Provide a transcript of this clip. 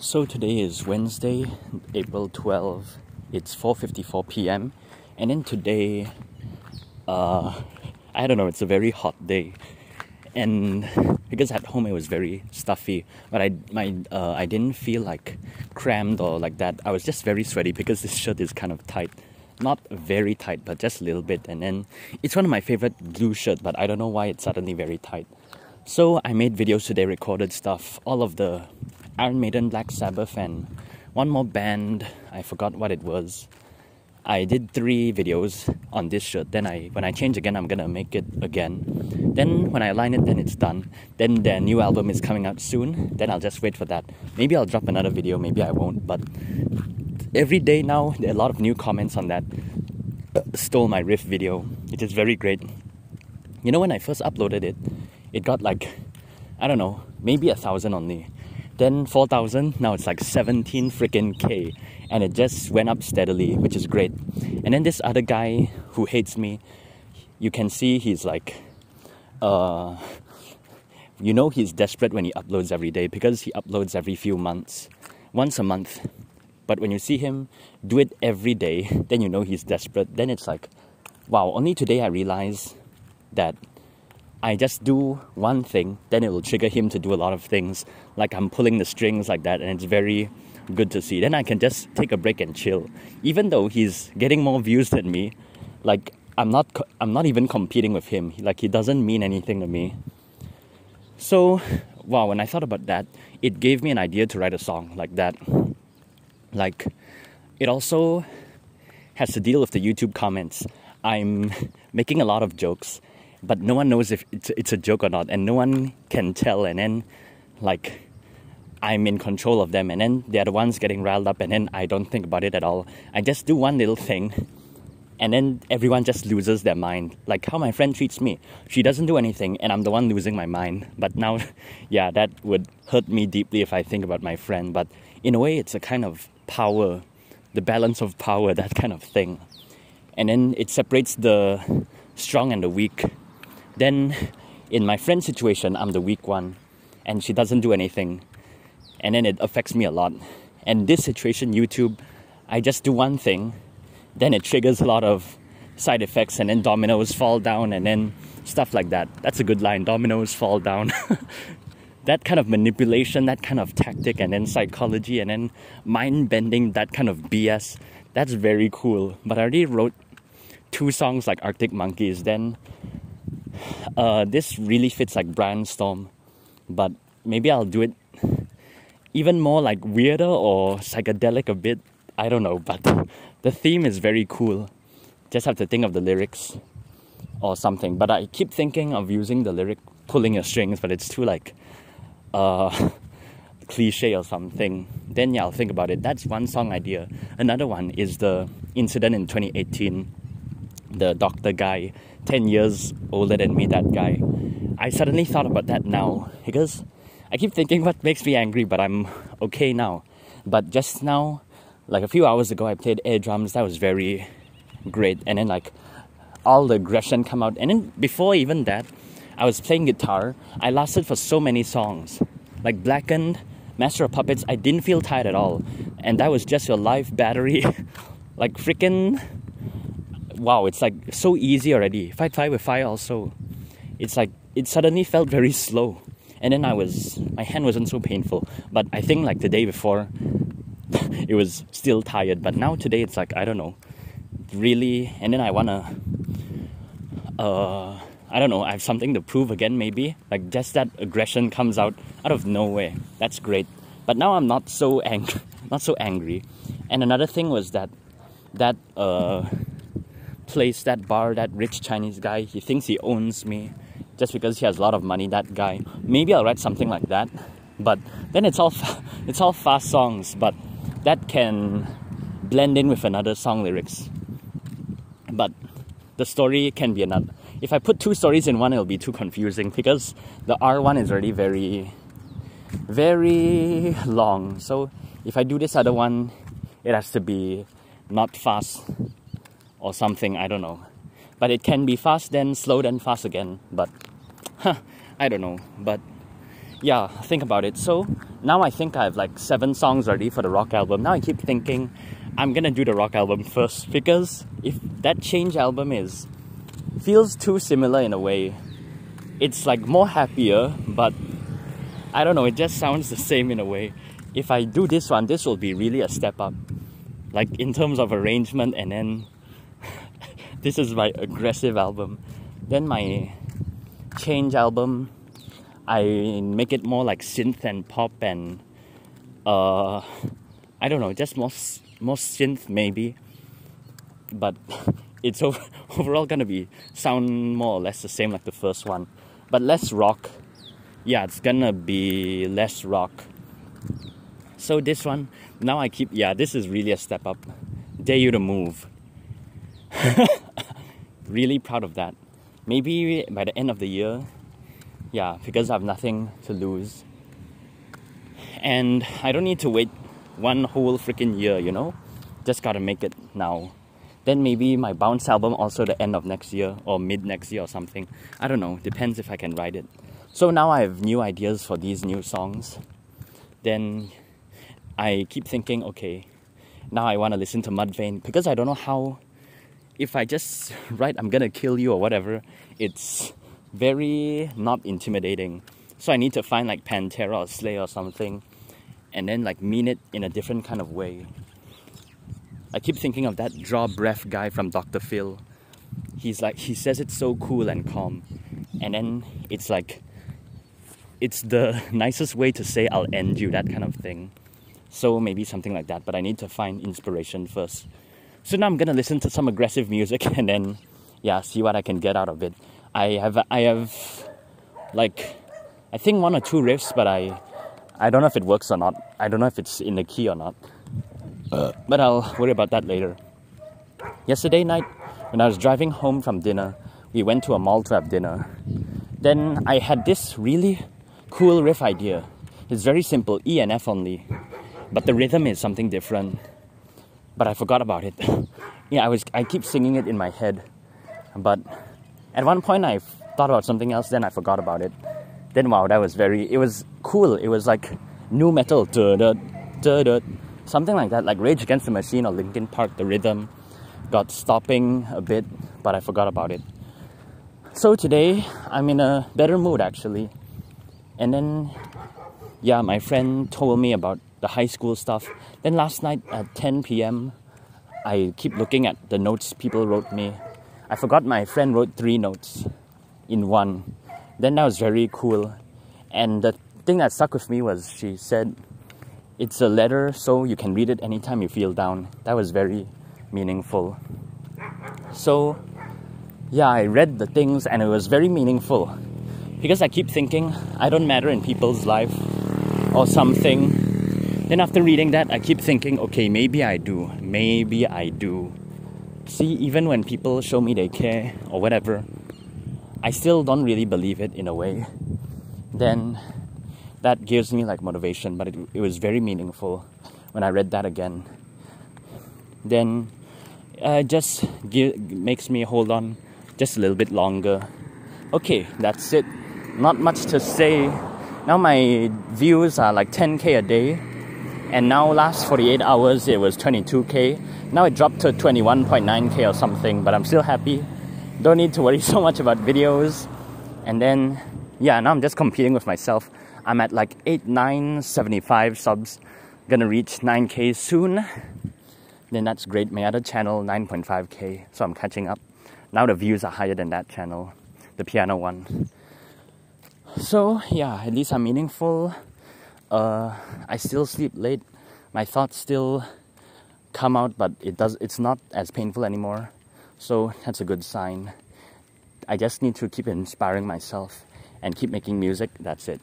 So today is Wednesday, April 12. It's 4:54 p.m. And then today uh I don't know, it's a very hot day. And because at home it was very stuffy, but I my uh, I didn't feel like crammed or like that. I was just very sweaty because this shirt is kind of tight. Not very tight, but just a little bit. And then it's one of my favorite blue shirts, but I don't know why it's suddenly very tight. So I made videos today, recorded stuff, all of the Iron Maiden, Black Sabbath, and one more band. I forgot what it was. I did three videos on this shirt. Then I, when I change again, I'm gonna make it again. Then when I align it, then it's done. Then their new album is coming out soon. Then I'll just wait for that. Maybe I'll drop another video. Maybe I won't. But every day now, there are a lot of new comments on that. Uh, stole my riff video, It is very great. You know, when I first uploaded it, it got like, I don't know, maybe a thousand only then 4,000, now it's like 17 freaking K. And it just went up steadily, which is great. And then this other guy who hates me, you can see he's like, uh, you know, he's desperate when he uploads every day because he uploads every few months, once a month. But when you see him do it every day, then you know he's desperate. Then it's like, wow, only today I realized that I just do one thing, then it will trigger him to do a lot of things. Like I'm pulling the strings like that, and it's very good to see. Then I can just take a break and chill. Even though he's getting more views than me, like I'm not, I'm not even competing with him. Like he doesn't mean anything to me. So, wow, when I thought about that, it gave me an idea to write a song like that. Like, it also has to deal with the YouTube comments. I'm making a lot of jokes but no one knows if it's, it's a joke or not and no one can tell and then like i'm in control of them and then they're the ones getting riled up and then i don't think about it at all. I just do one little thing and then everyone just loses their mind. Like how my friend treats me. She doesn't do anything and i'm the one losing my mind. But now yeah that would hurt me deeply if i think about my friend. But in a way it's a kind of power the balance of power that kind of thing. And then it separates the strong and the weak then in my friend's situation, I'm the weak one and she doesn't do anything. And then it affects me a lot. And this situation, YouTube, I just do one thing, then it triggers a lot of side effects and then dominoes fall down and then stuff like that. That's a good line. Dominoes fall down. that kind of manipulation, that kind of tactic, and then psychology, and then mind bending, that kind of BS. That's very cool. But I already wrote two songs like Arctic Monkeys. Then uh, this really fits like brainstorm, but maybe I'll do it even more like weirder or psychedelic a bit. I don't know, but the theme is very cool. Just have to think of the lyrics or something. But I keep thinking of using the lyric pulling your strings, but it's too like uh cliche or something. Then yeah, I'll think about it. That's one song idea. Another one is the incident in 2018 the doctor guy, 10 years older than me, that guy. I suddenly thought about that now because I keep thinking what makes me angry, but I'm okay now. But just now, like a few hours ago, I played air drums. That was very great. And then, like, all the aggression come out. And then, before even that, I was playing guitar. I lasted for so many songs. Like Blackened, Master of Puppets, I didn't feel tired at all. And that was just your life battery. like, freaking wow, it's like so easy already. Fight fire with fire also. It's like it suddenly felt very slow. And then I was my hand wasn't so painful. But I think like the day before it was still tired. But now today it's like I don't know. Really and then I wanna uh I don't know, I have something to prove again maybe. Like just that aggression comes out out of nowhere. That's great. But now I'm not so angry not so angry. And another thing was that that uh place, that bar, that rich Chinese guy, he thinks he owns me just because he has a lot of money, that guy. Maybe I'll write something like that. But then it's all it's all fast songs, but that can blend in with another song lyrics. But the story can be another. If I put two stories in one, it'll be too confusing because the R one is already very, very long. So if I do this other one, it has to be not fast or something, I don't know. But it can be fast then slow then fast again. But huh, I don't know. But yeah, think about it. So now I think I have like seven songs already for the rock album. Now I keep thinking I'm gonna do the rock album first because if that change album is feels too similar in a way, it's like more happier, but I don't know, it just sounds the same in a way. If I do this one, this will be really a step up. Like in terms of arrangement and then this is my aggressive album. Then my change album I make it more like synth and pop and uh, I don't know, just more more synth maybe, but it's over, overall gonna be sound more or less the same like the first one, but less rock. Yeah, it's gonna be less rock. So this one now I keep yeah, this is really a step up. Dare you to move. really proud of that. Maybe by the end of the year yeah, because I have nothing to lose. And I don't need to wait one whole freaking year, you know? Just gotta make it now. Then maybe my bounce album also the end of next year or mid next year or something. I don't know, depends if I can write it. So now I have new ideas for these new songs. Then I keep thinking, okay, now I want to listen to Mudvayne because I don't know how if I just write I'm gonna kill you or whatever, it's very not intimidating. So I need to find like Pantera or Slayer or something and then like mean it in a different kind of way. I keep thinking of that draw breath guy from Dr. Phil. He's like he says it's so cool and calm. And then it's like it's the nicest way to say I'll end you, that kind of thing. So maybe something like that, but I need to find inspiration first. So now I'm gonna listen to some aggressive music and then yeah, see what I can get out of it. I have I have like I think one or two riffs, but I I don't know if it works or not. I don't know if it's in the key or not. Uh, but I'll worry about that later. Yesterday night, when I was driving home from dinner, we went to a mall to have dinner. Then I had this really cool riff idea. It's very simple, E and F only, but the rhythm is something different. But I forgot about it. yeah, I was I keep singing it in my head, but at one point, I thought about something else, then I forgot about it. Then, wow, that was very, it was cool. It was like nu metal, something like that, like Rage Against the Machine or Linkin Park, the rhythm got stopping a bit, but I forgot about it. So today, I'm in a better mood actually. And then, yeah, my friend told me about the high school stuff. Then last night at 10 p.m., I keep looking at the notes people wrote me I forgot my friend wrote three notes in one. Then that was very cool. And the thing that stuck with me was she said, It's a letter, so you can read it anytime you feel down. That was very meaningful. So, yeah, I read the things and it was very meaningful. Because I keep thinking, I don't matter in people's life or something. Then after reading that, I keep thinking, okay, maybe I do. Maybe I do see, even when people show me they care or whatever, I still don't really believe it in a way. Then that gives me like motivation, but it, it was very meaningful when I read that again. Then uh, just makes me hold on just a little bit longer. Okay, that's it. Not much to say. Now my views are like 10k a day, and now last 48 hours it was 22k now it dropped to 21.9k or something, but I'm still happy. Don't need to worry so much about videos. And then, yeah, now I'm just competing with myself. I'm at like 8, 9, 75 subs. Gonna reach 9k soon. Then that's great. My other channel, 9.5k. So I'm catching up. Now the views are higher than that channel, the piano one. So, yeah, at least I'm meaningful. Uh, I still sleep late. My thoughts still come out, but it does. It's not as painful anymore, so that's a good sign. I just need to keep inspiring myself and keep making music. That's it.